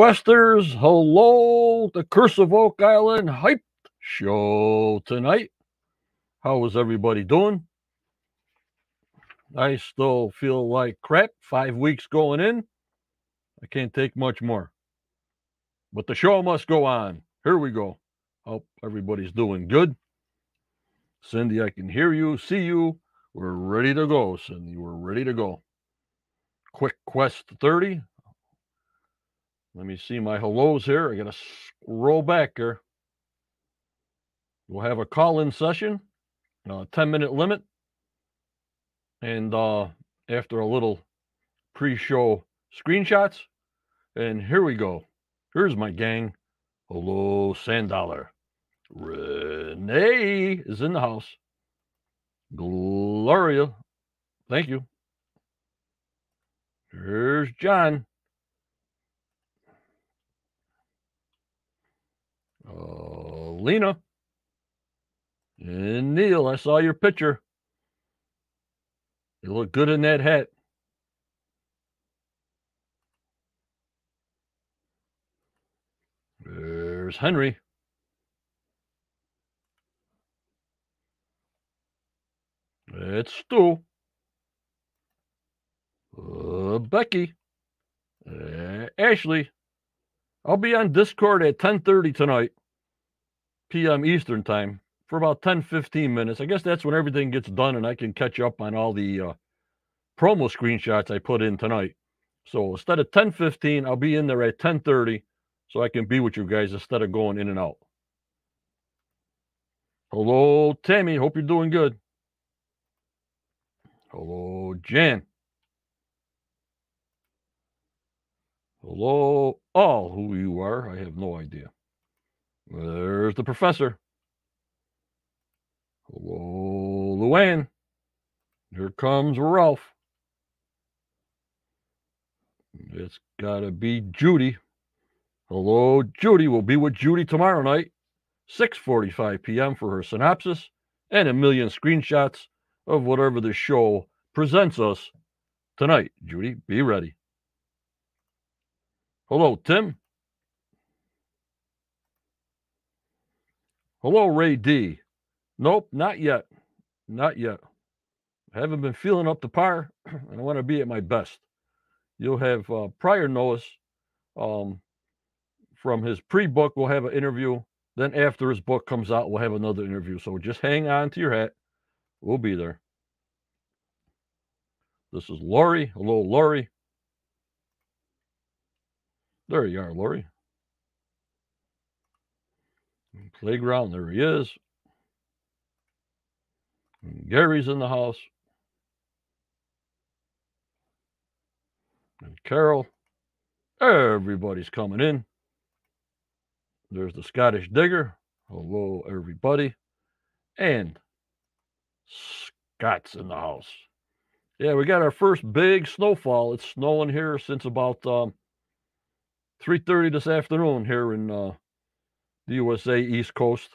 Questers. Hello, the Curse of Oak Island Hype Show tonight. How is everybody doing? I still feel like crap. Five weeks going in. I can't take much more. But the show must go on. Here we go. Hope everybody's doing good. Cindy, I can hear you, see you. We're ready to go, Cindy. We're ready to go. Quick Quest 30. Let me see my hellos here. I got to scroll back here. We'll have a call in session, a 10 minute limit. And uh, after a little pre show screenshots. And here we go. Here's my gang. Hello, Sandollar. Renee is in the house. Gloria. Thank you. Here's John. Lena. And Neil, I saw your picture. You look good in that hat. There's Henry. It's Stu. Uh, Becky. Uh, Ashley. I'll be on Discord at 10:30 tonight, p.m. Eastern time, for about 10 15 minutes. I guess that's when everything gets done and I can catch up on all the uh, promo screenshots I put in tonight. So instead of 10 15, I'll be in there at 10:30 so I can be with you guys instead of going in and out. Hello, Tammy. Hope you're doing good. Hello, Jan. Hello, all who you are. I have no idea. There's the professor. Hello, Luann. Here comes Ralph. It's got to be Judy. Hello, Judy. We'll be with Judy tomorrow night, 6:45 p.m. for her synopsis and a million screenshots of whatever the show presents us tonight. Judy, be ready. Hello, Tim. Hello, Ray D. Nope, not yet. Not yet. I haven't been feeling up to par, and I want to be at my best. You'll have uh, prior notice um, from his pre-book. We'll have an interview. Then after his book comes out, we'll have another interview. So just hang on to your hat. We'll be there. This is Lori. Hello, Lori. There you are, Lori. Playground, there he is. And Gary's in the house. And Carol. Everybody's coming in. There's the Scottish Digger. Hello, everybody. And Scott's in the house. Yeah, we got our first big snowfall. It's snowing here since about um, 3.30 this afternoon here in uh, the USA East Coast.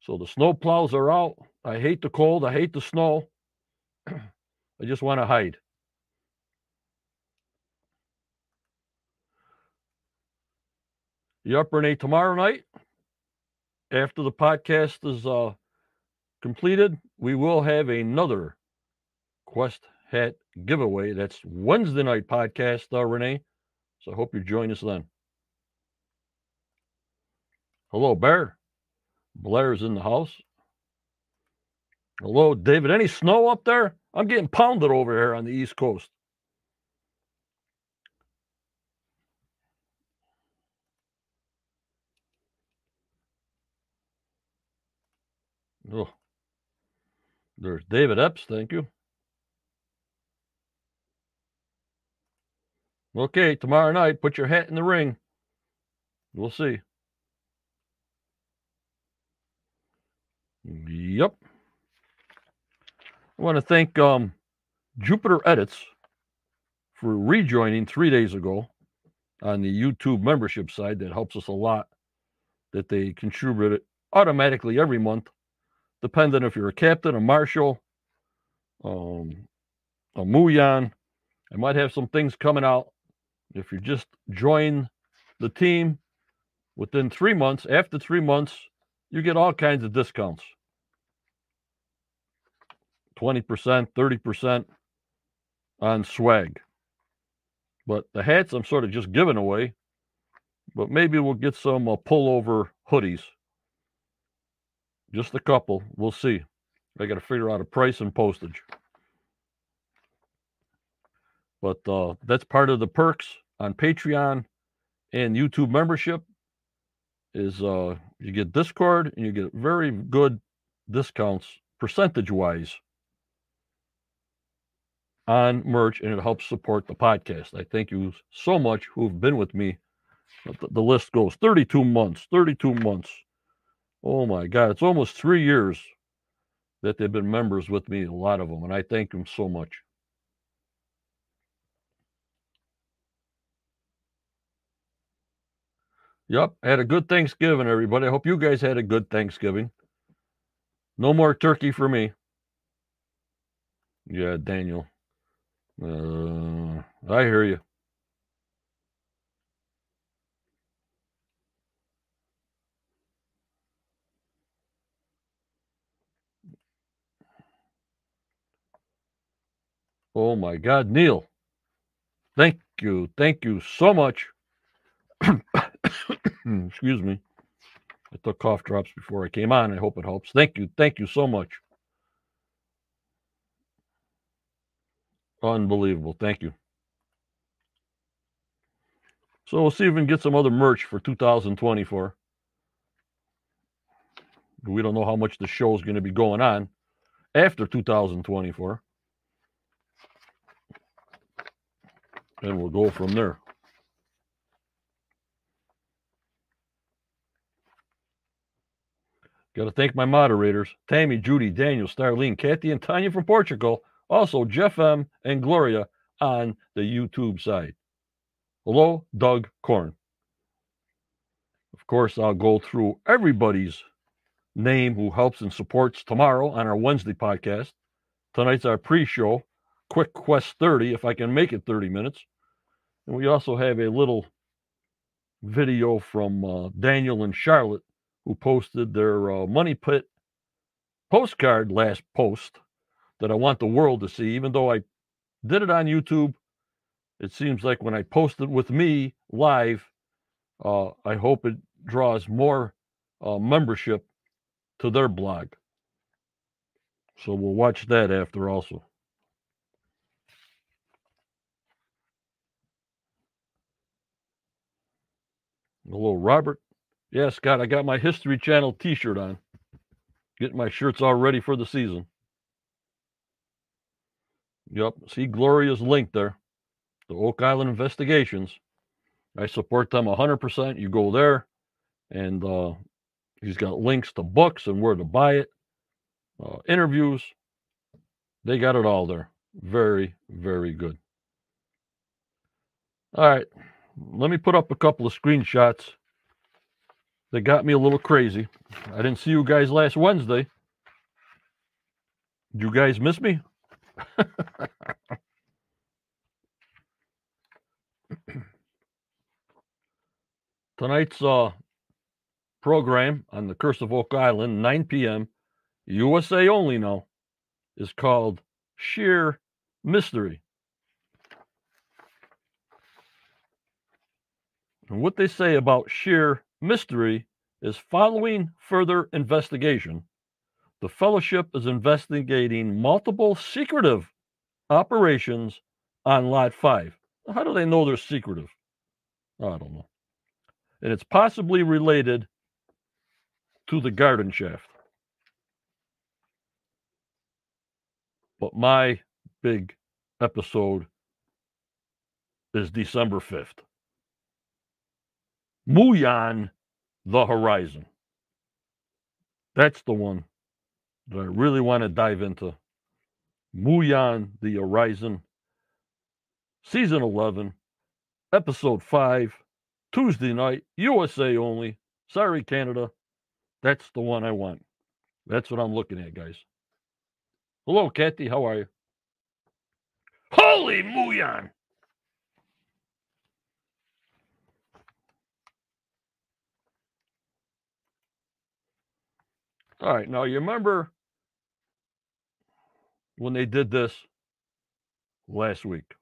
So the snow plows are out. I hate the cold. I hate the snow. I just want to hide. Upper Renee tomorrow night, after the podcast is uh, completed, we will have another Quest hat giveaway. That's Wednesday night podcast, uh, Renee. So I hope you join us then. Hello, Bear. Blair's in the house. Hello, David. Any snow up there? I'm getting pounded over here on the East Coast. Oh, there's David Epps. Thank you. Okay, tomorrow night, put your hat in the ring. We'll see. Yep. I want to thank um, Jupiter Edits for rejoining three days ago on the YouTube membership side. That helps us a lot. That they contribute it automatically every month, depending if you're a captain, a marshal, um, a Muyan. I might have some things coming out if you just join the team within three months, after three months, you get all kinds of discounts 20%, 30% on swag. But the hats I'm sort of just giving away. But maybe we'll get some uh, pullover hoodies. Just a couple. We'll see. I got to figure out a price and postage. But uh, that's part of the perks on Patreon and YouTube membership is uh, you get Discord and you get very good discounts percentage wise on merch and it helps support the podcast. I thank you so much who've been with me. The, the list goes 32 months, 32 months. Oh my God, it's almost three years that they've been members with me, a lot of them, and I thank them so much. Yep, had a good Thanksgiving, everybody. I hope you guys had a good Thanksgiving. No more turkey for me. Yeah, Daniel. Uh, I hear you. Oh my God, Neil. Thank you. Thank you so much. Excuse me. I took cough drops before I came on. I hope it helps. Thank you. Thank you so much. Unbelievable. Thank you. So we'll see if we can get some other merch for 2024. We don't know how much the show is going to be going on after 2024. And we'll go from there. Got to thank my moderators Tammy, Judy, Daniel, Starlene, Kathy, and Tanya from Portugal. Also, Jeff M. and Gloria on the YouTube side. Hello, Doug Korn. Of course, I'll go through everybody's name who helps and supports tomorrow on our Wednesday podcast. Tonight's our pre show, Quick Quest 30, if I can make it 30 minutes. And we also have a little video from uh, Daniel and Charlotte who posted their uh, Money Pit postcard last post that I want the world to see, even though I did it on YouTube. It seems like when I post it with me live, uh, I hope it draws more uh, membership to their blog. So we'll watch that after also. Hello, Robert. Yeah, Scott, I got my History Channel t shirt on. Getting my shirts all ready for the season. Yep. See Gloria's link there. The Oak Island Investigations. I support them 100%. You go there, and uh, he's got links to books and where to buy it, uh, interviews. They got it all there. Very, very good. All right. Let me put up a couple of screenshots that got me a little crazy. I didn't see you guys last Wednesday. Did you guys miss me? Tonight's uh, program on the Curse of Oak Island, 9 p.m., USA only now, is called Shear Mystery. And what they say about shear mystery is following further investigation. The Fellowship is investigating multiple secretive operations on Lot 5. How do they know they're secretive? I don't know. And it's possibly related to the garden shaft. But my big episode is December 5th. Muon the Horizon. That's the one that I really want to dive into. Muon the Horizon, Season 11, Episode 5, Tuesday night, USA only. Sorry, Canada. That's the one I want. That's what I'm looking at, guys. Hello, Kathy. How are you? Holy Muon! All right, now you remember when they did this last week?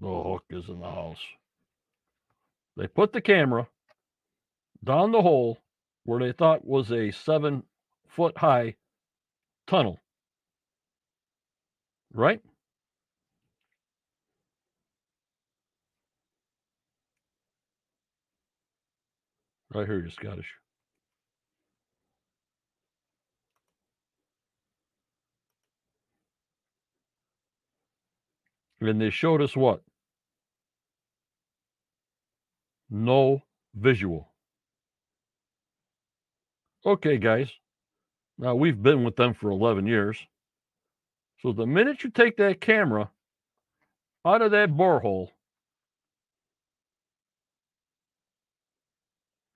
The hook is in the house. They put the camera down the hole where they thought was a seven foot high tunnel. Right? I hear you, Scottish. And they showed us what? No visual. Okay, guys. Now we've been with them for 11 years. So the minute you take that camera out of that borehole,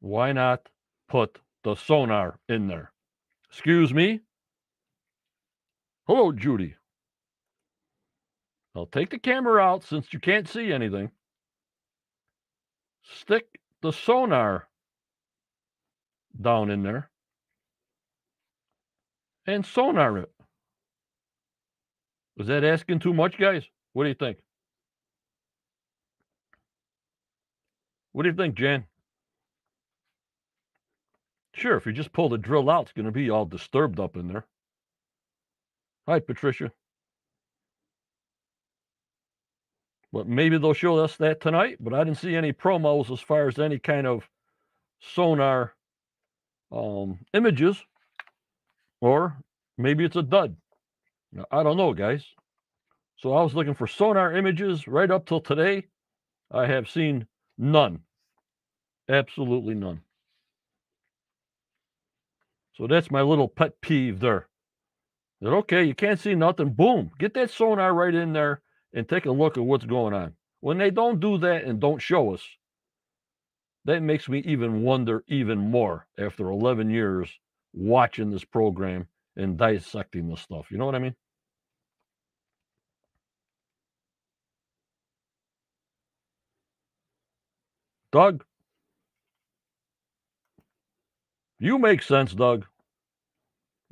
why not put the sonar in there? Excuse me? Hello, Judy. I'll take the camera out since you can't see anything. Stick the sonar down in there and sonar it. Was that asking too much, guys? What do you think? What do you think, Jan? Sure, if you just pull the drill out, it's going to be all disturbed up in there. Hi, Patricia. But maybe they'll show us that tonight, but I didn't see any promos as far as any kind of sonar um, images, or maybe it's a dud. I don't know, guys. So I was looking for sonar images right up till today. I have seen none. Absolutely none. So that's my little pet peeve there. That okay, you can't see nothing. Boom, get that sonar right in there and take a look at what's going on. When they don't do that and don't show us, that makes me even wonder even more after 11 years watching this program and dissecting the stuff. You know what I mean? Doug, you make sense, Doug.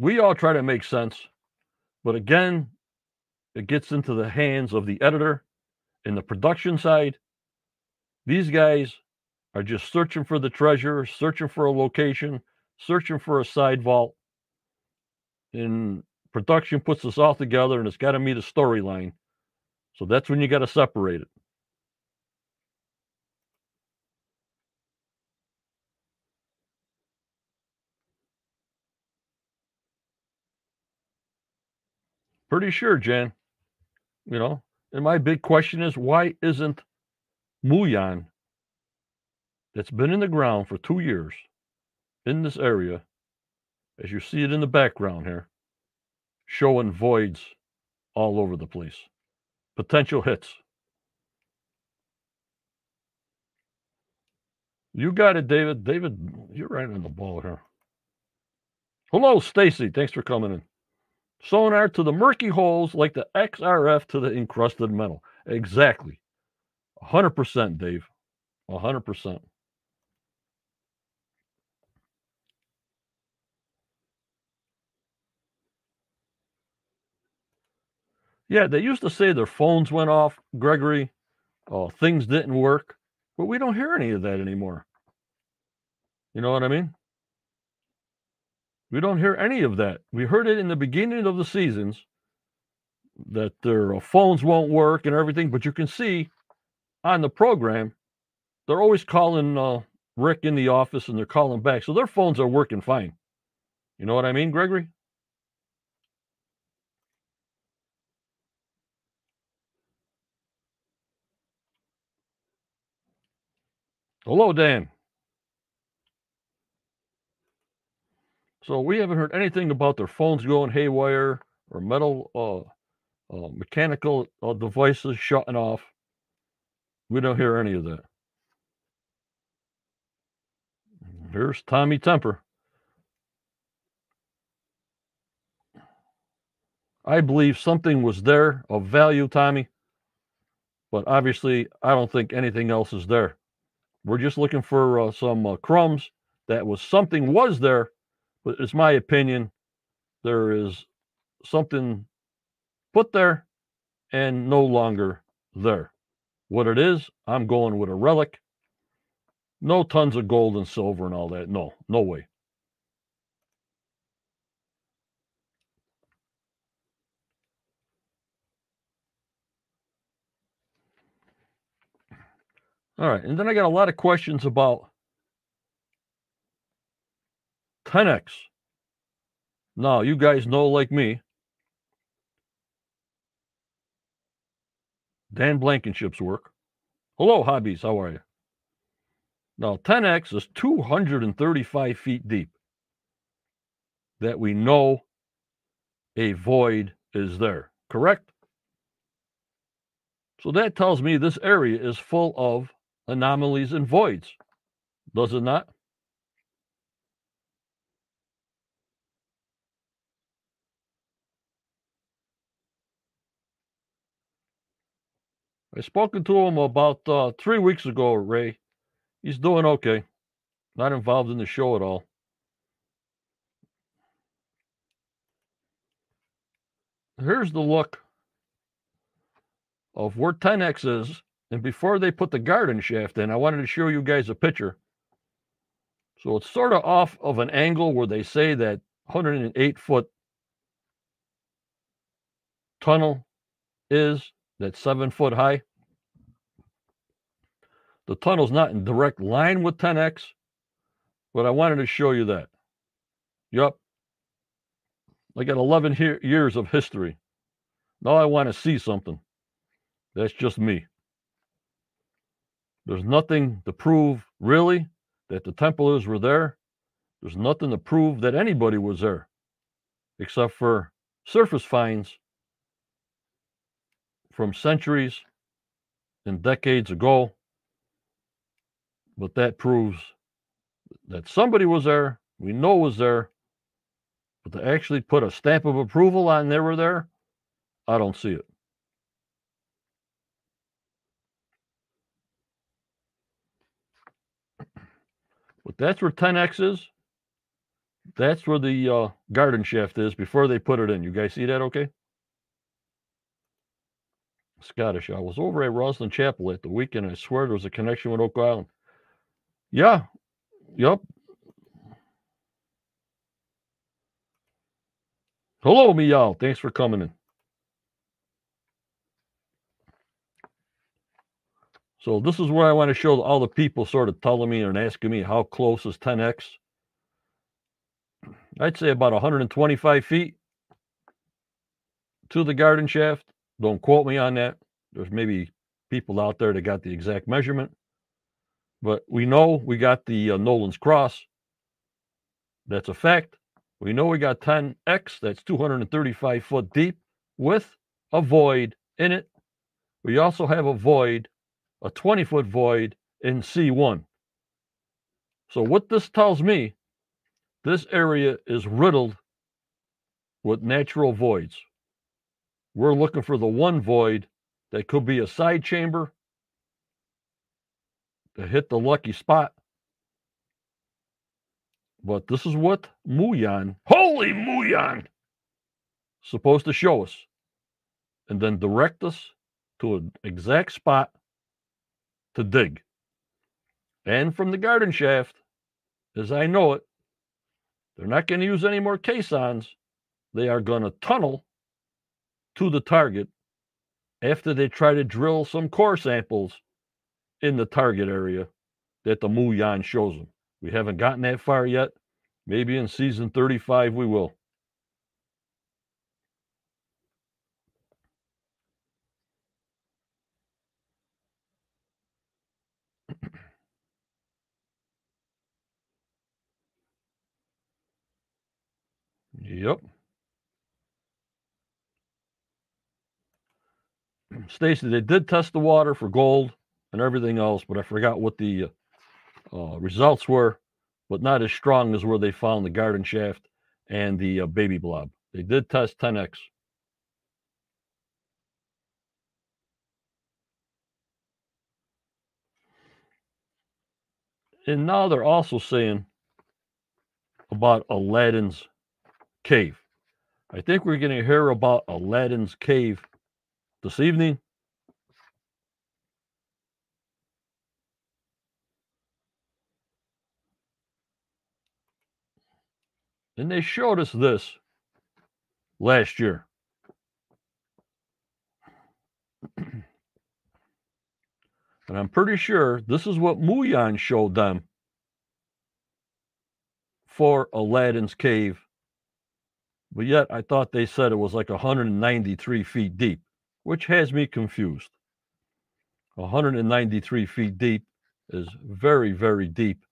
We all try to make sense. But again, it gets into the hands of the editor and the production side. These guys are just searching for the treasure, searching for a location, searching for a side vault. And production puts this all together and it's got to meet a storyline. So that's when you got to separate it. Pretty sure, Jan. You know, and my big question is why isn't Muon, that's been in the ground for two years in this area, as you see it in the background here, showing voids all over the place, potential hits. You got it, David. David, you're right on the ball here. Hello, Stacy. Thanks for coming in. Sonar to the murky holes like the XRF to the encrusted metal. Exactly. 100%, Dave. 100%. Yeah, they used to say their phones went off, Gregory. Oh, things didn't work, but we don't hear any of that anymore. You know what I mean? We don't hear any of that. We heard it in the beginning of the seasons that their uh, phones won't work and everything, but you can see on the program they're always calling uh, Rick in the office and they're calling back, so their phones are working fine. You know what I mean, Gregory? Hello, Dan. So we haven't heard anything about their phones going haywire or metal uh, uh, mechanical uh, devices shutting off. We don't hear any of that. Here's Tommy Temper. I believe something was there of value, Tommy, but obviously I don't think anything else is there. We're just looking for uh, some uh, crumbs that was something was there, but it's my opinion there is something put there and no longer there. What it is, I'm going with a relic. No tons of gold and silver and all that. No, no way. All right. And then I got a lot of questions about 10x. Now, you guys know, like me, Dan Blankenship's work. Hello, hobbies. How are you? Now, 10x is 235 feet deep. That we know a void is there, correct? So that tells me this area is full of anomalies and voids, does it not? I spoken to him about uh, three weeks ago, Ray. He's doing okay. Not involved in the show at all. Here's the look of where 10X is. And before they put the garden shaft in, I wanted to show you guys a picture. So it's sort of off of an angle where they say that 108 foot tunnel is that's seven foot high. The tunnel's not in direct line with 10X, but I wanted to show you that. Yup. I got 11 he- years of history. Now I want to see something. That's just me. There's nothing to prove, really, that the Templars were there. There's nothing to prove that anybody was there, except for surface finds from centuries and decades ago. But that proves that somebody was there, we know was there, but to actually put a stamp of approval on they were there, I don't see it. But that's where 10X is. That's where the uh, garden shaft is before they put it in. You guys see that okay? Scottish. I was over at Rosslyn Chapel at the weekend. I swear there was a connection with Oak Island. Yeah. Yep. Hello, Meow. Thanks for coming in. So this is where I want to show all the people sort of telling me and asking me how close is 10x. I'd say about 125 feet to the garden shaft. Don't quote me on that. There's maybe people out there that got the exact measurement. But we know we got the uh, Nolan's Cross. That's a fact. We know we got 10x, that's 235 foot deep with a void in it. We also have a void a 20 foot void in C1. So, what this tells me, this area is riddled with natural voids. We're looking for the one void that could be a side chamber to hit the lucky spot. But this is what Muon, holy Muon, supposed to show us and then direct us to an exact spot to dig. And from the garden shaft, as I know it, they're not going to use any more caissons. They are going to tunnel to the target after they try to drill some core samples in the target area that the Muon shows them. We haven't gotten that far yet. Maybe in season 35 we will. Yep. Stacy, they did test the water for gold and everything else, but I forgot what the uh, uh, results were, but not as strong as where they found the garden shaft and the uh, baby blob. They did test 10x. And now they're also saying about Aladdin's cave. I think we're going to hear about Aladdin's cave this evening. And they showed us this last year. and I'm pretty sure this is what Muon showed them for Aladdin's cave. But yet I thought they said it was like 193 feet deep, which has me confused. 193 feet deep is very, very deep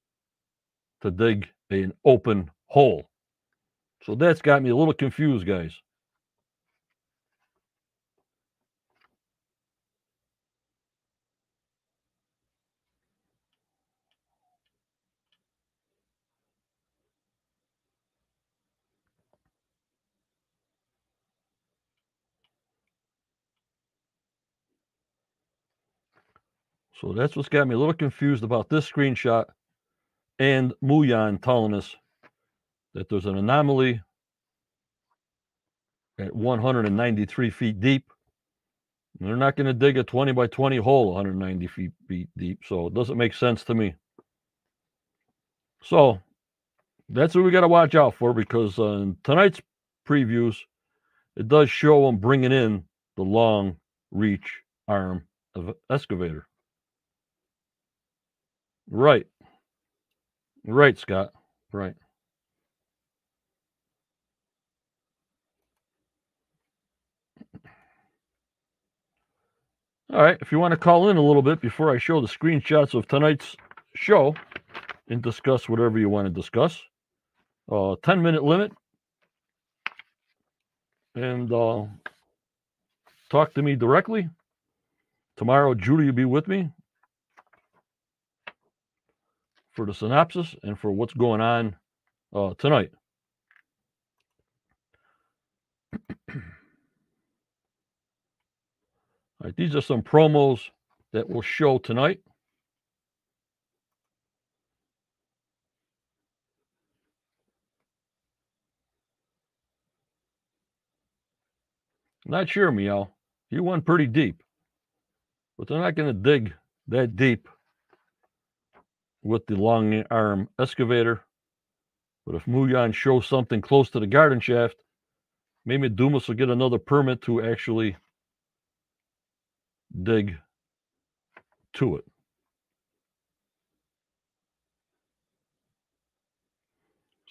to dig an open hole. So that's got me a little confused, guys. So that's what's got me a little confused about this screenshot and Muon telling us that there's an anomaly at 193 feet deep. They're not going to dig a 20 by 20 hole 190 feet, feet deep. So it doesn't make sense to me. So that's what we got to watch out for because uh, in tonight's previews, it does show them bringing in the long reach arm of excavator. Right. Right, Scott. Right. All right. If you want to call in a little bit before I show the screenshots of tonight's show and discuss whatever you want to discuss, uh, 10 minute limit. And uh, talk to me directly. Tomorrow, Judy will be with me for the synopsis and for what's going on uh, tonight. All right, these are some promos that will show tonight. Not sure, Meow. You went pretty deep, but they're not going to dig that deep with the long arm excavator. But if Muon shows something close to the garden shaft, maybe Dumas will get another permit to actually dig to it.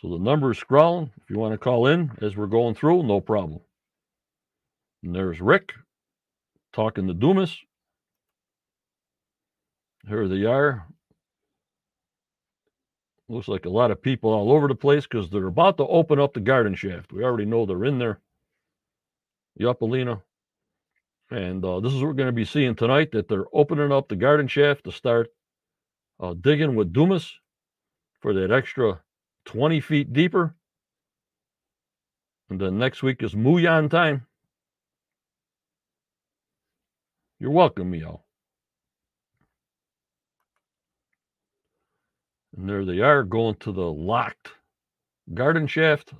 So the number is scrolling. If you want to call in as we're going through, no problem. And there's Rick talking to Dumas. Here they are. Looks like a lot of people all over the place because they're about to open up the garden shaft. We already know they're in there. Yup, Alina. And uh, this is what we're going to be seeing tonight that they're opening up the garden shaft to start uh, digging with Dumas for that extra 20 feet deeper. And then next week is Muon time. You're welcome, Meow. And there they are going to the locked garden shaft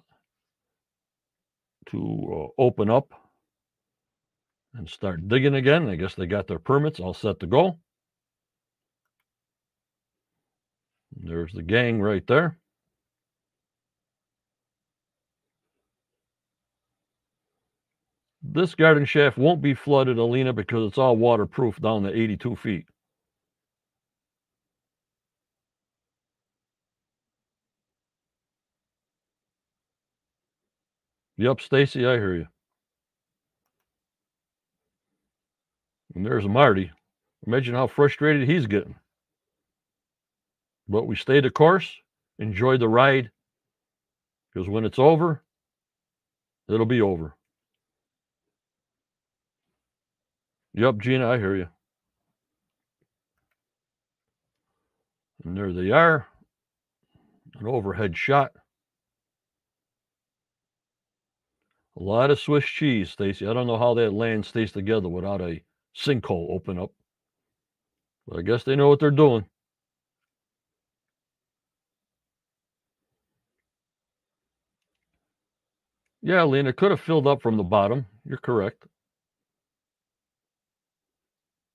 to uh, open up and start digging again. I guess they got their permits all set to go. There's the gang right there. This garden shaft won't be flooded, Alina, because it's all waterproof down to 82 feet. Yep, Stacy, I hear you. And there's Marty. Imagine how frustrated he's getting. But we stayed the course, enjoyed the ride, because when it's over, it'll be over. Yep, Gina, I hear you. And there they are. An overhead shot. A lot of Swiss cheese, Stacy. I don't know how that land stays together without a sinkhole open up. But I guess they know what they're doing. Yeah, Lena, could have filled up from the bottom. You're correct.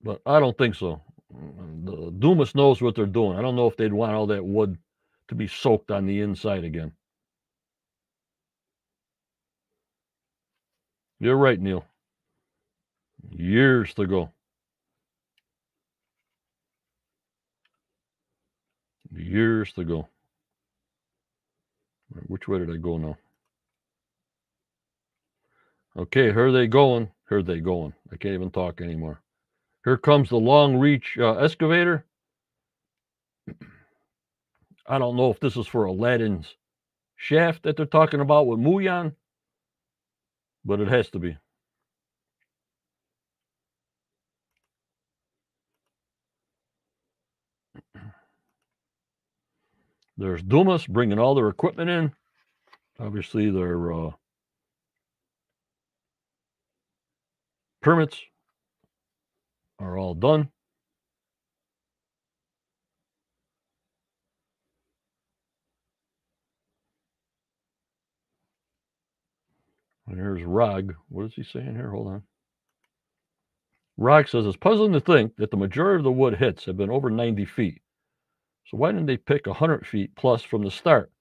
But I don't think so. Mm, the Dumas knows what they're doing. I don't know if they'd want all that wood to be soaked on the inside again. You're right, Neil. Years to go. Years to go. Which way did I go now? Okay, here they going. Here they going. I can't even talk anymore. Here comes the long reach uh, excavator. I don't know if this is for Aladdin's shaft that they're talking about with Muon, but it has to be. There's Dumas bringing all their equipment in. Obviously, their uh, permits are all done. And here's Rog. What is he saying here? Hold on. Rog says it's puzzling to think that the majority of the wood hits have been over 90 feet. So why didn't they pick 100 feet plus from the start?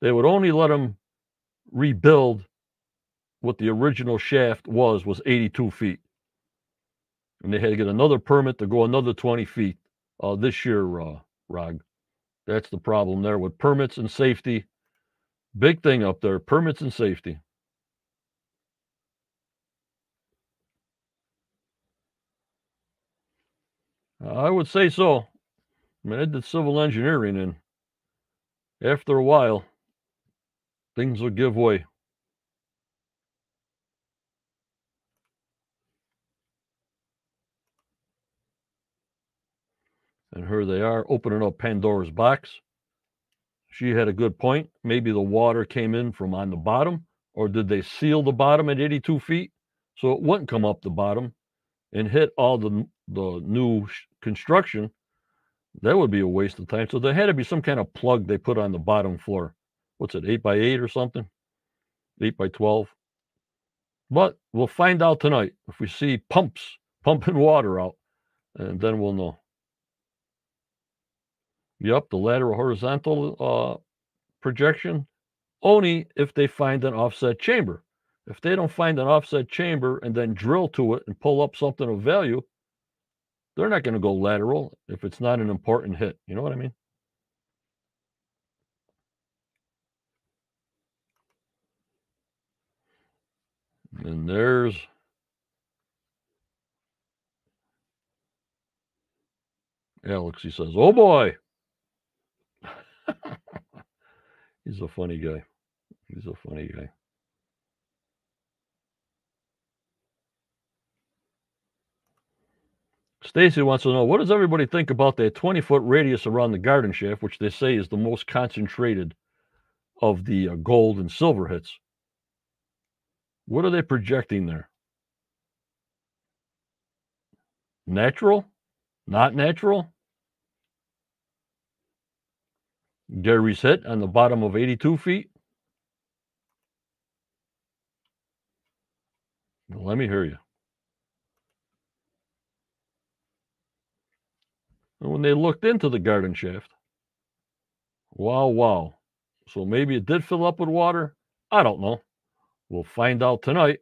They would only let them rebuild what the original shaft was, was 82 feet. And they had to get another permit to go another 20 feet uh, this year, uh, Rog. That's the problem there with permits and safety. Big thing up there, permits and safety. I would say so. I mean, I did civil engineering, and after a while, things will give way. And here they are opening up Pandora's box. She had a good point. Maybe the water came in from on the bottom, or did they seal the bottom at 82 feet so it wouldn't come up the bottom and hit all the the new construction? That would be a waste of time. So there had to be some kind of plug they put on the bottom floor. What's it, eight by eight or something? Eight by twelve. But we'll find out tonight if we see pumps pumping water out, and then we'll know. Yep, the lateral horizontal uh, projection only if they find an offset chamber. If they don't find an offset chamber and then drill to it and pull up something of value, they're not going to go lateral if it's not an important hit. You know what I mean? And there's Alex. He says, Oh boy. He's a funny guy. He's a funny guy. Stacy wants to know what does everybody think about that 20 foot radius around the garden shaft, which they say is the most concentrated of the uh, gold and silver hits? What are they projecting there? Natural? Not natural? Gary's hit on the bottom of 82 feet? Let me hear you. And when they looked into the garden shaft, wow, wow. So maybe it did fill up with water. I don't know. We'll find out tonight.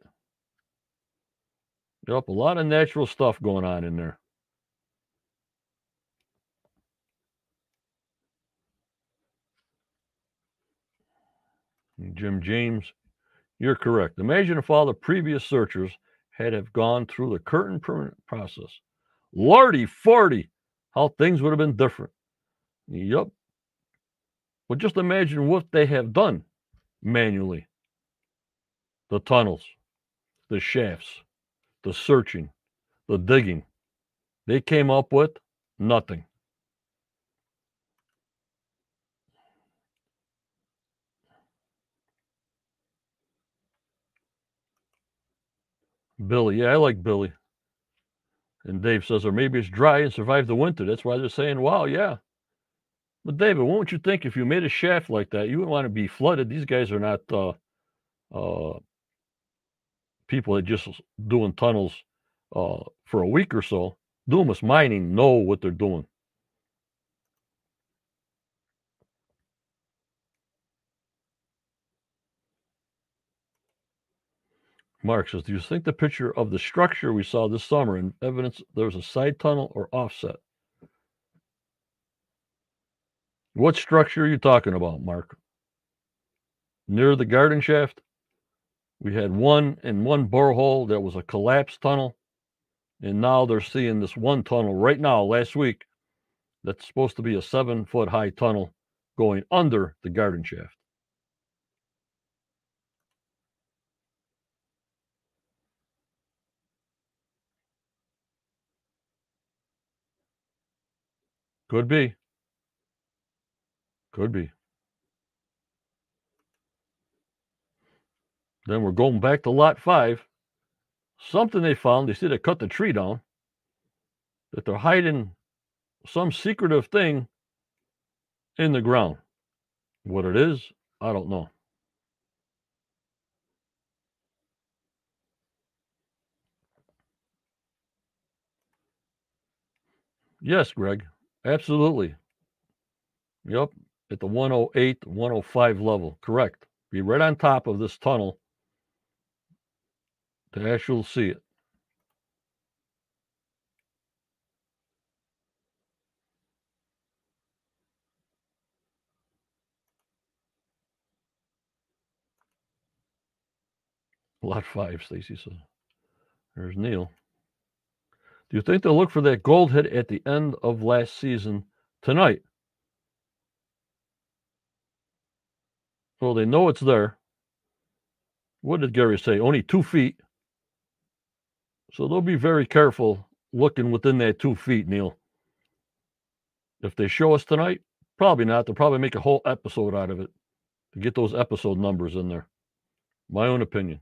Yep, a lot of natural stuff going on in there. Jim James, you're correct. Imagine if all the previous searchers had have gone through the curtain permanent process. Lordy 40, how things would have been different. Yep. But just imagine what they have done manually the tunnels, the shafts, the searching, the digging. They came up with nothing. Billy, yeah, I like Billy. And Dave says, or maybe it's dry and survived the winter. That's why they're saying, wow, yeah. But David, won't you think if you made a shaft like that, you wouldn't want to be flooded? These guys are not uh, uh, people that just doing tunnels uh, for a week or so. Dumas Mining know what they're doing. Mark says, Do you think the picture of the structure we saw this summer and evidence there was a side tunnel or offset? What structure are you talking about, Mark? Near the garden shaft? We had one in one borehole that was a collapsed tunnel. And now they're seeing this one tunnel right now, last week, that's supposed to be a seven foot high tunnel going under the garden shaft. Could be. Could be. Then we're going back to lot five. Something they found, they said they cut the tree down, that they're hiding some secretive thing in the ground. What it is, I don't know. Yes, Greg. Absolutely. Yep. At the 108, 105 level. Correct. Be right on top of this tunnel to actually see it. Lot five, Stacy says. There's Neil. You think they'll look for that gold hit at the end of last season tonight? Well, they know it's there. What did Gary say? Only two feet. So they'll be very careful looking within that two feet, Neil. If they show us tonight, probably not. They'll probably make a whole episode out of it to get those episode numbers in there. My own opinion.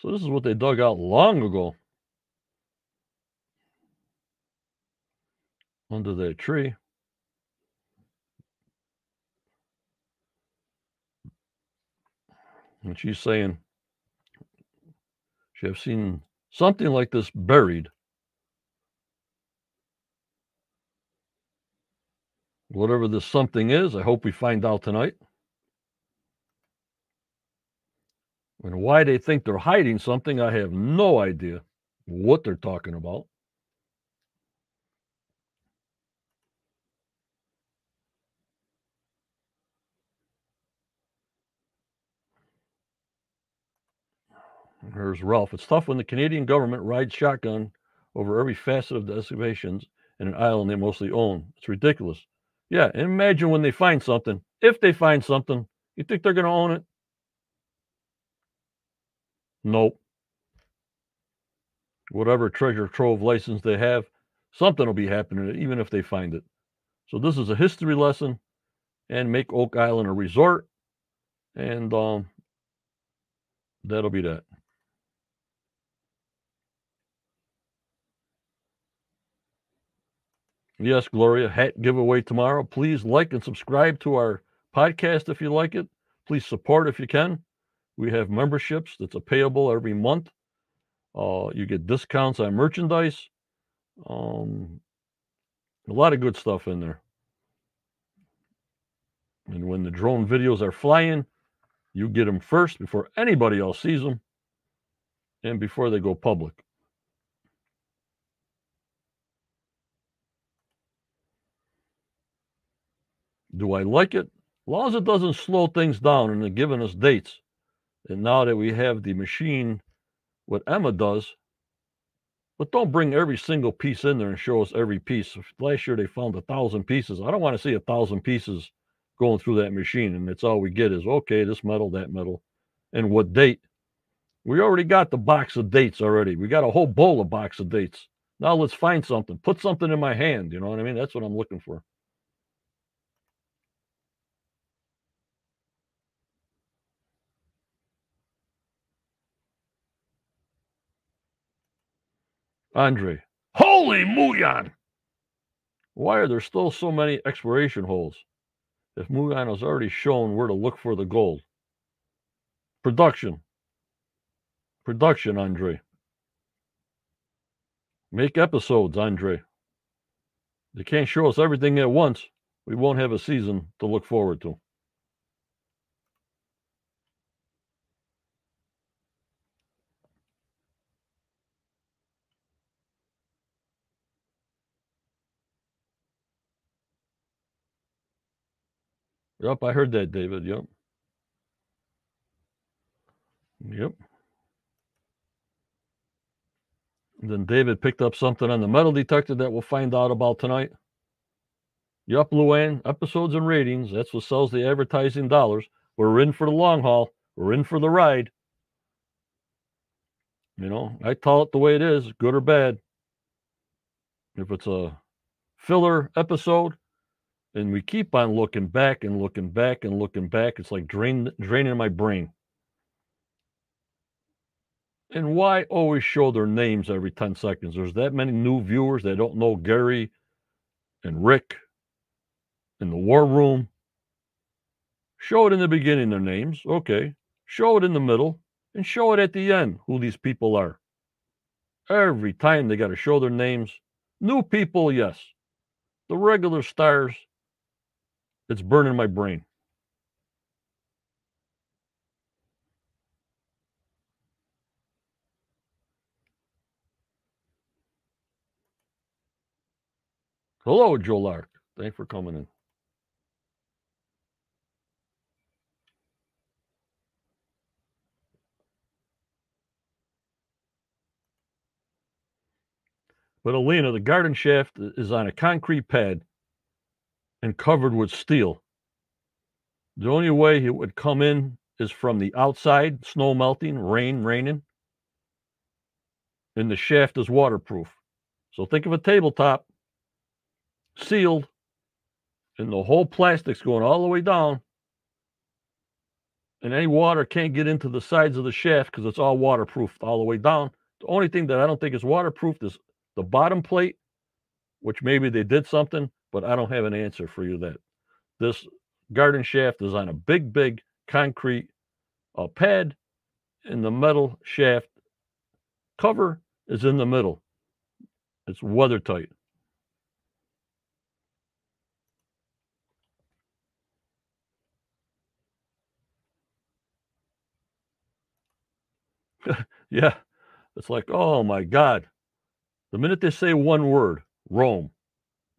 So this is what they dug out long ago under that tree. And she's saying she have seen something like this buried. Whatever this something is, I hope we find out tonight. And why they think they're hiding something, I have no idea what they're talking about. Here's Ralph. It's tough when the Canadian government rides shotgun over every facet of the excavations in an island they mostly own. It's ridiculous. Yeah, imagine when they find something. If they find something, you think they're going to own it? Nope. Whatever treasure trove license they have, something will be happening, even if they find it. So this is a history lesson, and make Oak Island a resort, and um, that'll be that. Yes, Gloria, hat giveaway tomorrow. Please like and subscribe to our podcast if you like it. Please support if you can. We have memberships that's a payable every month. Uh, you get discounts on merchandise. Um, a lot of good stuff in there. And when the drone videos are flying, you get them first before anybody else sees them and before they go public. Do I like it? As long as it doesn't slow things down and they're giving us dates. And now that we have the machine, what Emma does, but don't bring every single piece in there and show us every piece. Last year they found a thousand pieces. I don't want to see a thousand pieces going through that machine, and that's all we get is okay, this metal, that metal, and what date. We already got the box of dates already. We got a whole bowl of box of dates. Now let's find something. Put something in my hand. You know what I mean? That's what I'm looking for. Andre, holy Muon. Why are there still so many exploration holes? If Muon has already shown where to look for the gold. Production. Production, Andre. Make episodes, Andre. They can't show us everything at once. We won't have a season to look forward to. Yep, I heard that, David. Yep. Yep. And then David picked up something on the metal detector that we'll find out about tonight. Yup, Luann, episodes and ratings. That's what sells the advertising dollars. We're in for the long haul. We're in for the ride. You know, I tell it the way it is, good or bad. If it's a filler episode, and we keep on looking back and looking back and looking back, it's like drain, draining my brain. And why always show their names every 10 seconds? There's that many new viewers that don't know Gary and Rick in the war room. Show it in the beginning, their names. Okay. Show it in the middle and show it at the end who these people are. Every time they got to show their names. New people, yes. The regular stars, it's burning my brain. Hello, Joe Lark. Thanks for coming in. But Alina, the garden shaft is on a concrete pad and covered with steel. The only way it would come in is from the outside, snow melting, rain raining, and the shaft is waterproof. So think of a tabletop sealed, and the whole plastic's going all the way down. And any water can't get into the sides of the shaft because it's all waterproof all the way down. The only thing that I don't think is waterproof is the bottom plate, which maybe they did something, but I don't have an answer for you that this garden shaft is on a big, big concrete uh, pad, and the metal shaft cover is in the middle. It's weather tight. yeah, it's like, oh my God. The minute they say one word, Rome,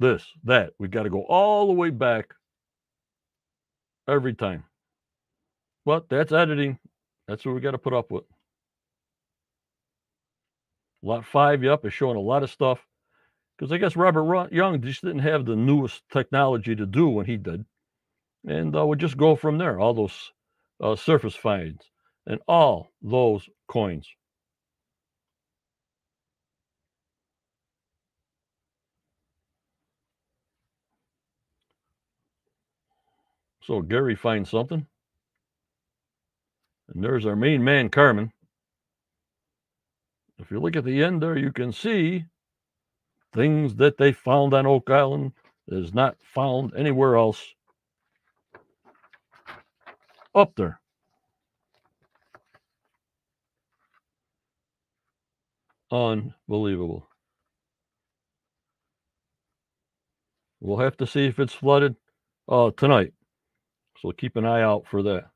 this, that, we got to go all the way back every time. But that's editing. That's what we got to put up with. Lot five, yep, is showing a lot of stuff. Because I guess Robert Young just didn't have the newest technology to do when he did. And uh, we just go from there. All those uh, surface finds and all those coins. So Gary finds something. And there's our main man, Carmen. If you look at the end there, you can see things that they found on Oak Island is not found anywhere else up there. Unbelievable. We'll have to see if it's flooded uh, tonight. So keep an eye out for that.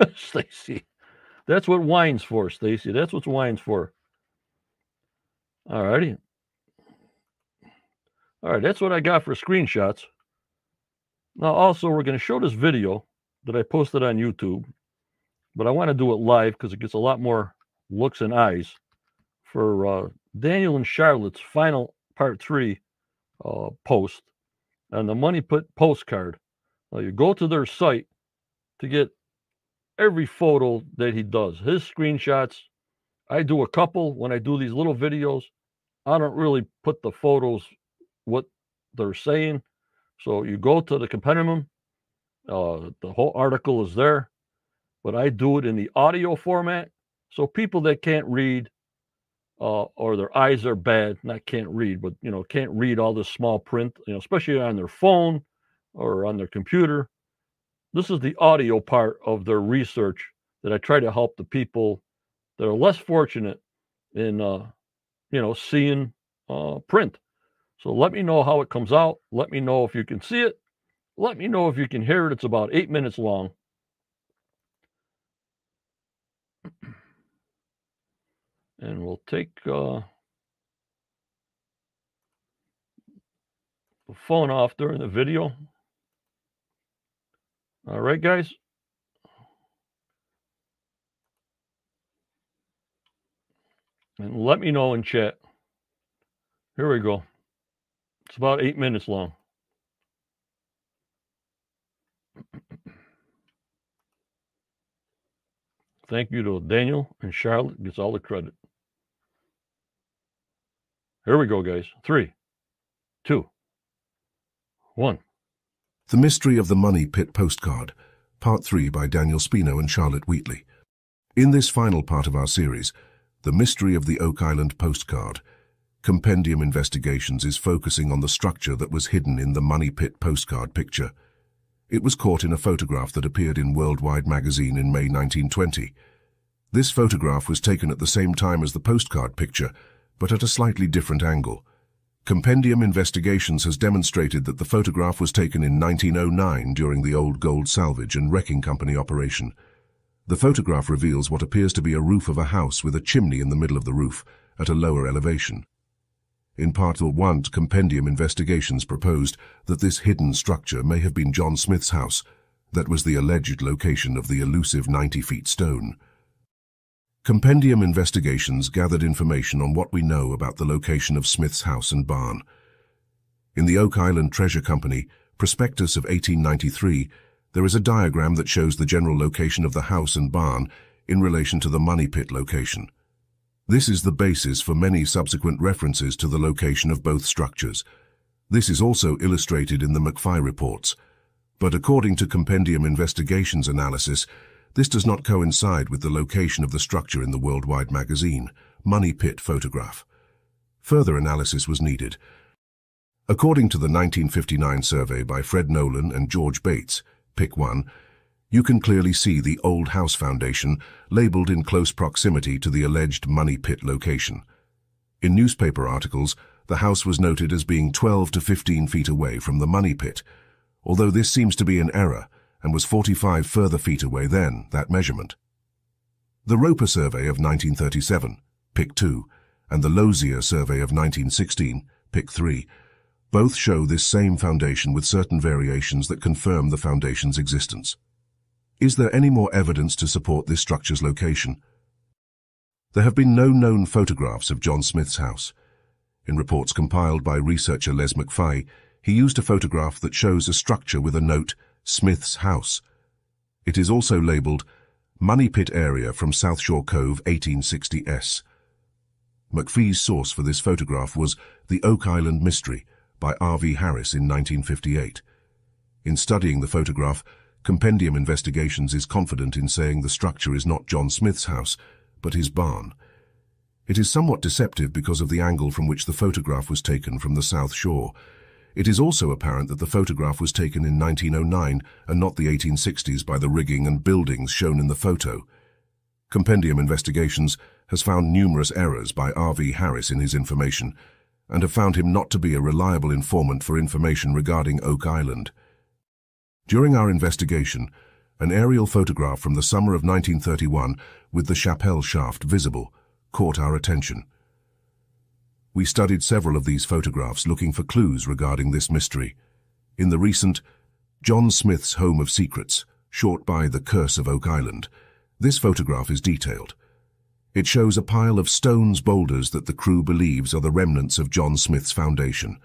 Stacy. That's what wine's for, Stacy. That's what wine's for. All righty. All right, that's what I got for screenshots. Now, also, we're going to show this video that I posted on YouTube, but I want to do it live because it gets a lot more looks and eyes for uh, Daniel and Charlotte's final part three uh, post on the Money Pit postcard. Uh, you go to their site to get every photo that he does, his screenshots. I do a couple when I do these little videos. I don't really put the photos what they're saying. So you go to the compendium, uh, the whole article is there, but I do it in the audio format. So people that can't read uh, or their eyes are bad, not can't read, but you know, can't read all this small print, you know, especially on their phone or on their computer. This is the audio part of their research that I try to help the people that are less fortunate in, uh, you know, seeing uh, print. So let me know how it comes out. Let me know if you can see it. Let me know if you can hear it. It's about eight minutes long. And we'll take uh, the phone off during the video. All right, guys. And let me know in chat. Here we go. It's about eight minutes long. Thank you to Daniel and Charlotte gets all the credit. Here we go, guys. Three, two, one. The Mystery of the Money Pit Postcard, Part 3 by Daniel Spino and Charlotte Wheatley. In this final part of our series, The Mystery of the Oak Island Postcard, Compendium Investigations is focusing on the structure that was hidden in the Money Pit postcard picture. It was caught in a photograph that appeared in Worldwide magazine in May 1920. This photograph was taken at the same time as the postcard picture, but at a slightly different angle. Compendium Investigations has demonstrated that the photograph was taken in 1909 during the Old Gold Salvage and Wrecking Company operation. The photograph reveals what appears to be a roof of a house with a chimney in the middle of the roof, at a lower elevation. In Part 1, Compendium Investigations proposed that this hidden structure may have been John Smith's house, that was the alleged location of the elusive 90-feet stone. Compendium investigations gathered information on what we know about the location of Smith's house and barn. In the Oak Island Treasure Company, prospectus of 1893, there is a diagram that shows the general location of the house and barn in relation to the money pit location. This is the basis for many subsequent references to the location of both structures. This is also illustrated in the MacPhie reports. But according to Compendium Investigations analysis, this does not coincide with the location of the structure in the Worldwide magazine, Money Pit photograph. Further analysis was needed. According to the 1959 survey by Fred Nolan and George Bates, Pick 1, you can clearly see the old house foundation labeled in close proximity to the alleged Money Pit location. In newspaper articles, the house was noted as being 12 to 15 feet away from the Money Pit, although this seems to be an error and was 45 further feet away then, that measurement. The Roper survey of 1937, Pick 2, and the Lozier survey of 1916, Pick 3, both show this same foundation with certain variations that confirm the foundation's existence. Is there any more evidence to support this structure's location? There have been no known photographs of John Smith's house. In reports compiled by researcher Les MacPhie, he used a photograph that shows a structure with a note Smith's House. It is also labelled Money Pit Area from South Shore Cove 1860S. MacPhie's source for this photograph was The Oak Island Mystery by R.V. Harris in 1958. In studying the photograph, Compendium Investigations is confident in saying the structure is not John Smith's house, but his barn. It is somewhat deceptive because of the angle from which the photograph was taken from the South Shore, it is also apparent that the photograph was taken in 1909 and not the 1860s by the rigging and buildings shown in the photo. Compendium Investigations has found numerous errors by R.V. Harris in his information and have found him not to be a reliable informant for information regarding Oak Island. During our investigation, an aerial photograph from the summer of 1931 with the Chappell shaft visible caught our attention. We studied several of these photographs looking for clues regarding this mystery. In the recent John Smith's Home of Secrets, short by The Curse of Oak Island, this photograph is detailed. It shows a pile of stones boulders that the crew believes are the remnants of John Smith's foundation.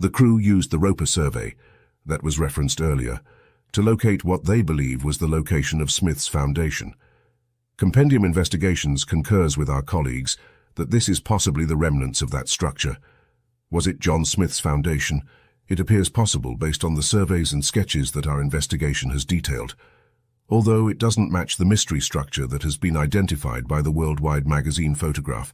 The crew used the Roper survey, that was referenced earlier, to locate what they believe was the location of Smith's foundation. Compendium Investigations concurs with our colleagues that this is possibly the remnants of that structure. Was it John Smith's foundation? It appears possible based on the surveys and sketches that our investigation has detailed, although it doesn't match the mystery structure that has been identified by the Worldwide magazine photograph.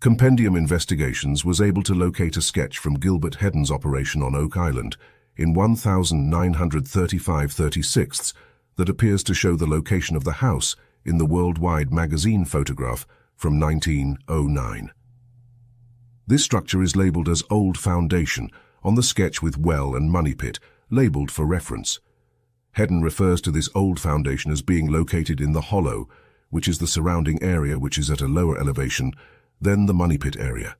Compendium Investigations was able to locate a sketch from Gilbert Hedden's operation on Oak Island in 1935-36 that appears to show the location of the house in the Worldwide magazine photograph from 1909. This structure is labelled as Old Foundation on the sketch with well and money pit, labelled for reference. Hedden refers to this old foundation as being located in the hollow, which is the surrounding area which is at a lower elevation than the money pit area.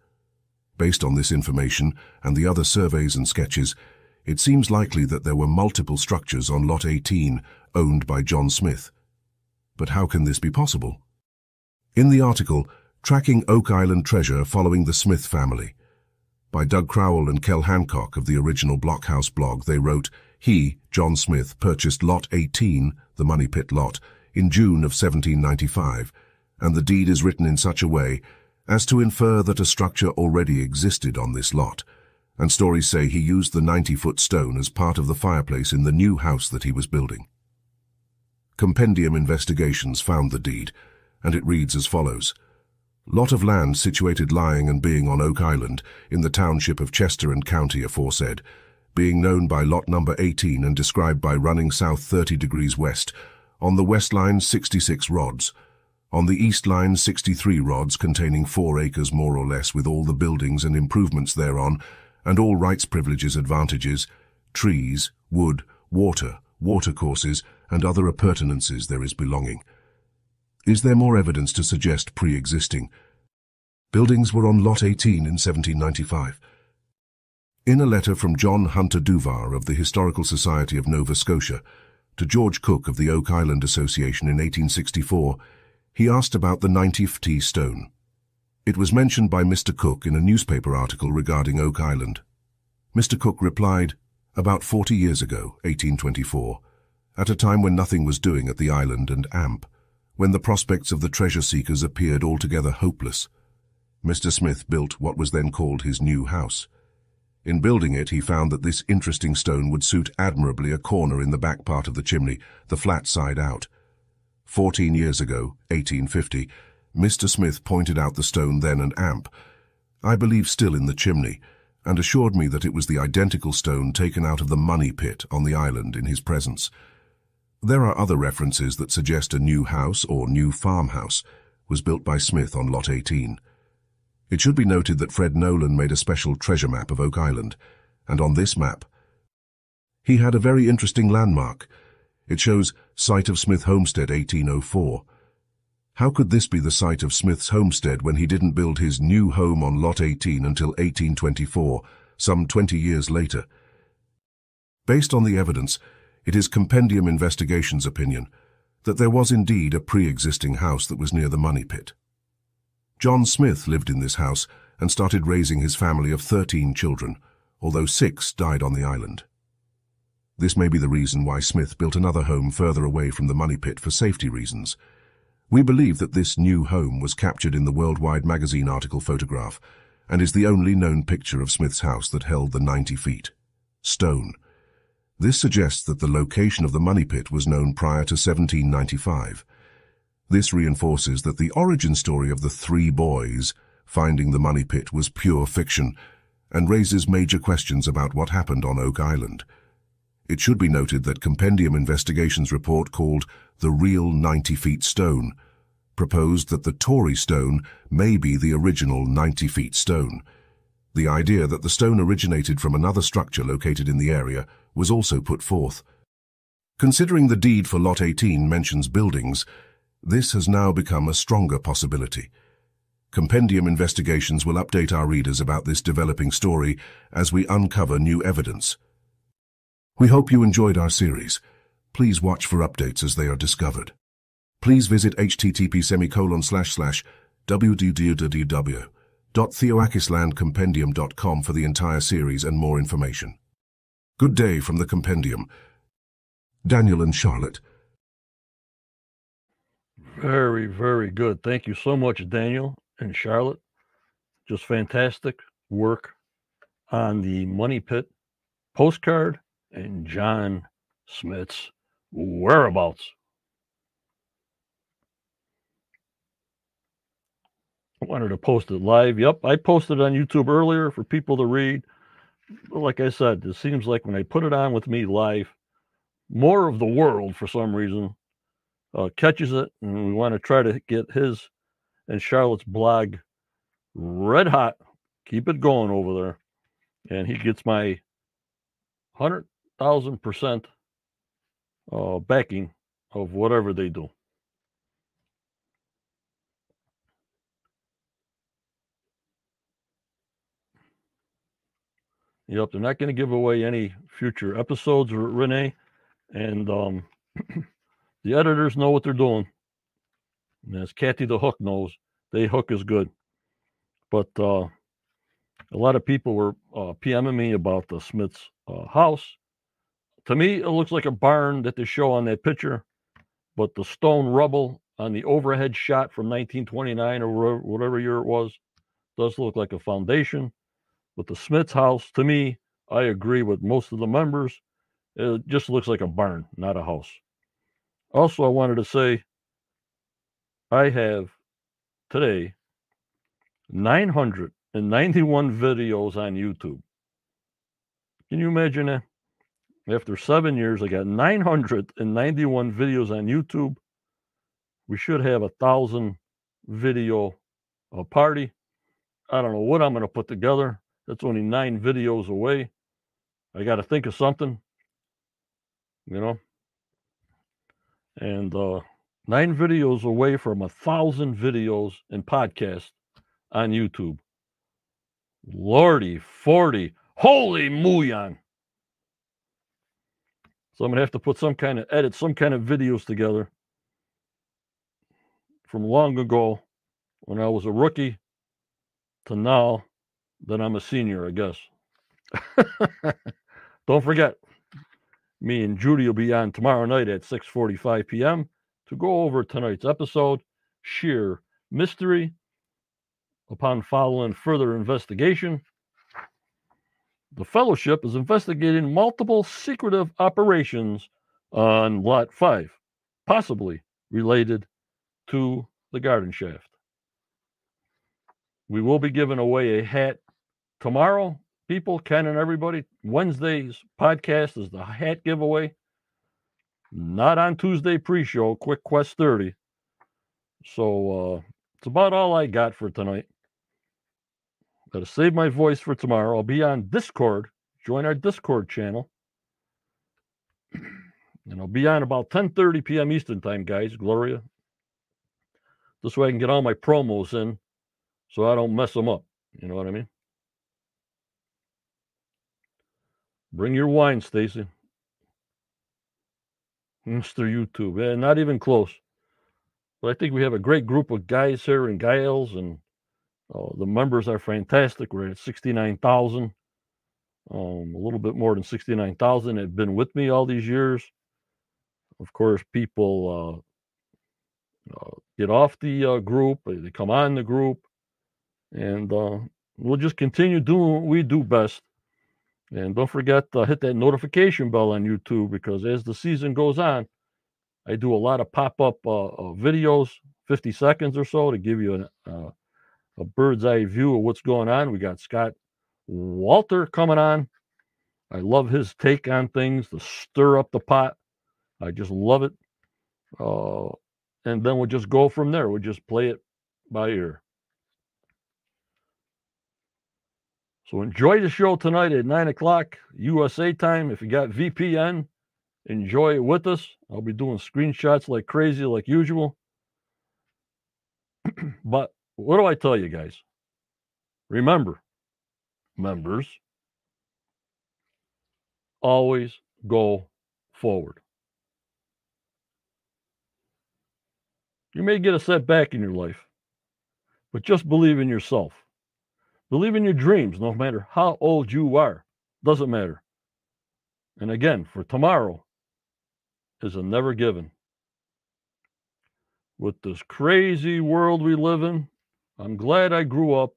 Based on this information and the other surveys and sketches, it seems likely that there were multiple structures on Lot 18 owned by John Smith. But how can this be possible? In the article, Tracking Oak Island Treasure Following the Smith Family, by Doug Crowell and Kel Hancock of the original Blockhouse blog, they wrote, he, John Smith, purchased Lot 18, the Money Pit lot, in June of 1795, and the deed is written in such a way as to infer that a structure already existed on this lot, and stories say he used the 90-foot stone as part of the fireplace in the new house that he was building. Compendium investigations found the deed, and it reads as follows. Lot of land situated lying and being on Oak Island, in the township of Chester and county aforesaid, being known by lot number 18 and described by running south 30 degrees west, on the west line 66 rods, on the east line 63 rods containing 4 acres more or less with all the buildings and improvements thereon, and all rights privileges advantages, trees, wood, water, watercourses, and other appurtenances there is belonging. Is there more evidence to suggest pre-existing? Buildings were on Lot 18 in 1795. In a letter from John Hunter Duvar of the Historical Society of Nova Scotia to George Cook of the Oak Island Association in 1864, he asked about the 90th T stone. It was mentioned by Mr. Cook in a newspaper article regarding Oak Island. Mr. Cook replied, about 40 years ago, 1824, at a time when nothing was doing at the island and AMP, when the prospects of the treasure seekers appeared altogether hopeless. Mr. Smith built what was then called his new house. In building it, he found that this interesting stone would suit admirably a corner in the back part of the chimney, the flat side out. Fourteen years ago, 1850, Mr. Smith pointed out the stone then and amp, I believe still in the chimney, and assured me that it was the identical stone taken out of the money pit on the island in his presence. There are other references that suggest a new house or new farmhouse was built by Smith on Lot 18. It should be noted that Fred Nolan made a special treasure map of Oak Island, and on this map, he had a very interesting landmark. It shows site of Smith Homestead 1804. How could this be the site of Smith's homestead when he didn't build his new home on Lot 18 until 1824, some 20 years later? Based on the evidence, it is Compendium Investigation's opinion that there was indeed a pre-existing house that was near the money pit. John Smith lived in this house and started raising his family of 13 children, although six died on the island. This may be the reason why Smith built another home further away from the money pit for safety reasons. We believe that this new home was captured in the Worldwide magazine article photograph and is the only known picture of Smith's house that held the 90 feet. Stone, this suggests that the location of the money pit was known prior to 1795. This reinforces that the origin story of the three boys finding the money pit was pure fiction and raises major questions about what happened on Oak Island. It should be noted that Compendium Investigations report called The Real 90 Feet Stone proposed that the Tory stone may be the original 90 feet stone. The idea that the stone originated from another structure located in the area was also put forth. Considering the deed for Lot 18 mentions buildings, this has now become a stronger possibility. Compendium investigations will update our readers about this developing story as we uncover new evidence. We hope you enjoyed our series. Please watch for updates as they are discovered. Please visit http semicolon slash slash www.theoakislandcompendium.com for the entire series and more information. Good day from the compendium. Daniel and Charlotte. Very, very good. Thank you so much, Daniel and Charlotte. Just fantastic work on the Money Pit postcard and John Smith's whereabouts. wanted to post it live. Yep, I posted on YouTube earlier for people to read. Like I said, it seems like when I put it on with me live, more of the world for some reason uh, catches it, and we want to try to get his and Charlotte's blog red hot. Keep it going over there, and he gets my hundred thousand percent uh, backing of whatever they do. Yep, they're not going to give away any future episodes, Renee, and um, the editors know what they're doing. And as Kathy the Hook knows, they hook is good. But uh, a lot of people were uh, PMing me about the Smith's uh, house. To me, it looks like a barn that they show on that picture, but the stone rubble on the overhead shot from 1929 or whatever year it was does look like a foundation. But the Smith's house, to me, I agree with most of the members. It just looks like a barn, not a house. Also, I wanted to say I have today 991 videos on YouTube. Can you imagine that? After seven years, I got 991 videos on YouTube. We should have a thousand video a party. I don't know what I'm going to put together. That's only nine videos away. I got to think of something, you know. And uh, nine videos away from a thousand videos and podcasts on YouTube. Lordy, 40. Holy Muon. So I'm going to have to put some kind of edit, some kind of videos together from long ago when I was a rookie to now that I'm a senior, I guess. Don't forget, me and Judy will be on tomorrow night at 6:45 p.m. to go over tonight's episode, Shear Mystery. Upon following further investigation, the Fellowship is investigating multiple secretive operations on Lot 5, possibly related to the garden shaft. We will be giving away a hat tomorrow, people, Ken and everybody, Wednesday's podcast is the hat giveaway. Not on Tuesday pre-show, Quick Quest 30. So uh it's about all I got for tonight. Gotta save my voice for tomorrow. I'll be on Discord. Join our Discord channel. And I'll be on about 10:30 p.m. Eastern time, guys. Gloria. This way I can get all my promos in so I don't mess them up. You know what I mean? Bring your wine, Stacy. Mr. YouTube. Yeah, not even close. But I think we have a great group of guys here and gals, and uh, the members are fantastic. We're at 69,000, um, a little bit more than 69,000 have been with me all these years. Of course, people uh, uh, get off the uh, group, they come on the group, and uh, we'll just continue doing what we do best and don't forget to hit that notification bell on YouTube because as the season goes on, I do a lot of pop up uh, uh, videos, 50 seconds or so, to give you an, uh, a bird's eye view of what's going on. We got Scott Walter coming on. I love his take on things to stir up the pot. I just love it. Uh, and then we'll just go from there. We'll just play it by ear. So enjoy the show tonight at nine o'clock USA time. If you got VPN, enjoy it with us. I'll be doing screenshots like crazy, like usual. but what do I tell you guys? Remember, members, always go forward. You may get a setback in your life, but just believe in yourself. Believe in your dreams, no matter how old you are. Doesn't matter. And again, for tomorrow is a never given. With this crazy world we live in, I'm glad I grew up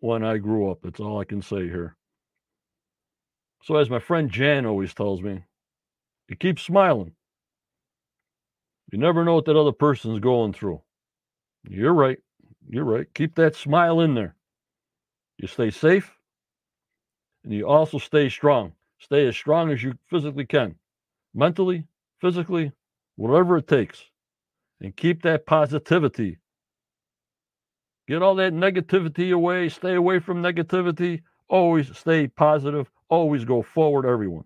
when I grew up. That's all I can say here. So, as my friend Jan always tells me, you keep smiling. You never know what that other person's going through. You're right. You're right. Keep that smile in there. You stay safe and you also stay strong. Stay as strong as you physically can, mentally, physically, whatever it takes. And keep that positivity. Get all that negativity away. Stay away from negativity. Always stay positive. Always go forward, everyone.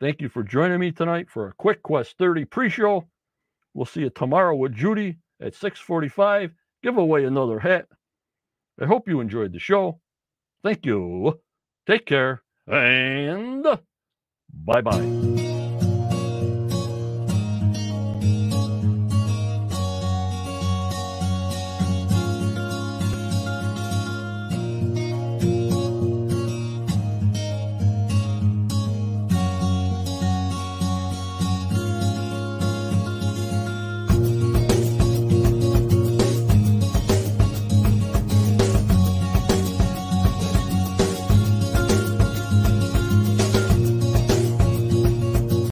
Thank you for joining me tonight for a quick Quest 30 pre-show. We'll see you tomorrow with Judy at 645. Give away another hat. I hope you enjoyed the show. Thank you. Take care and bye bye.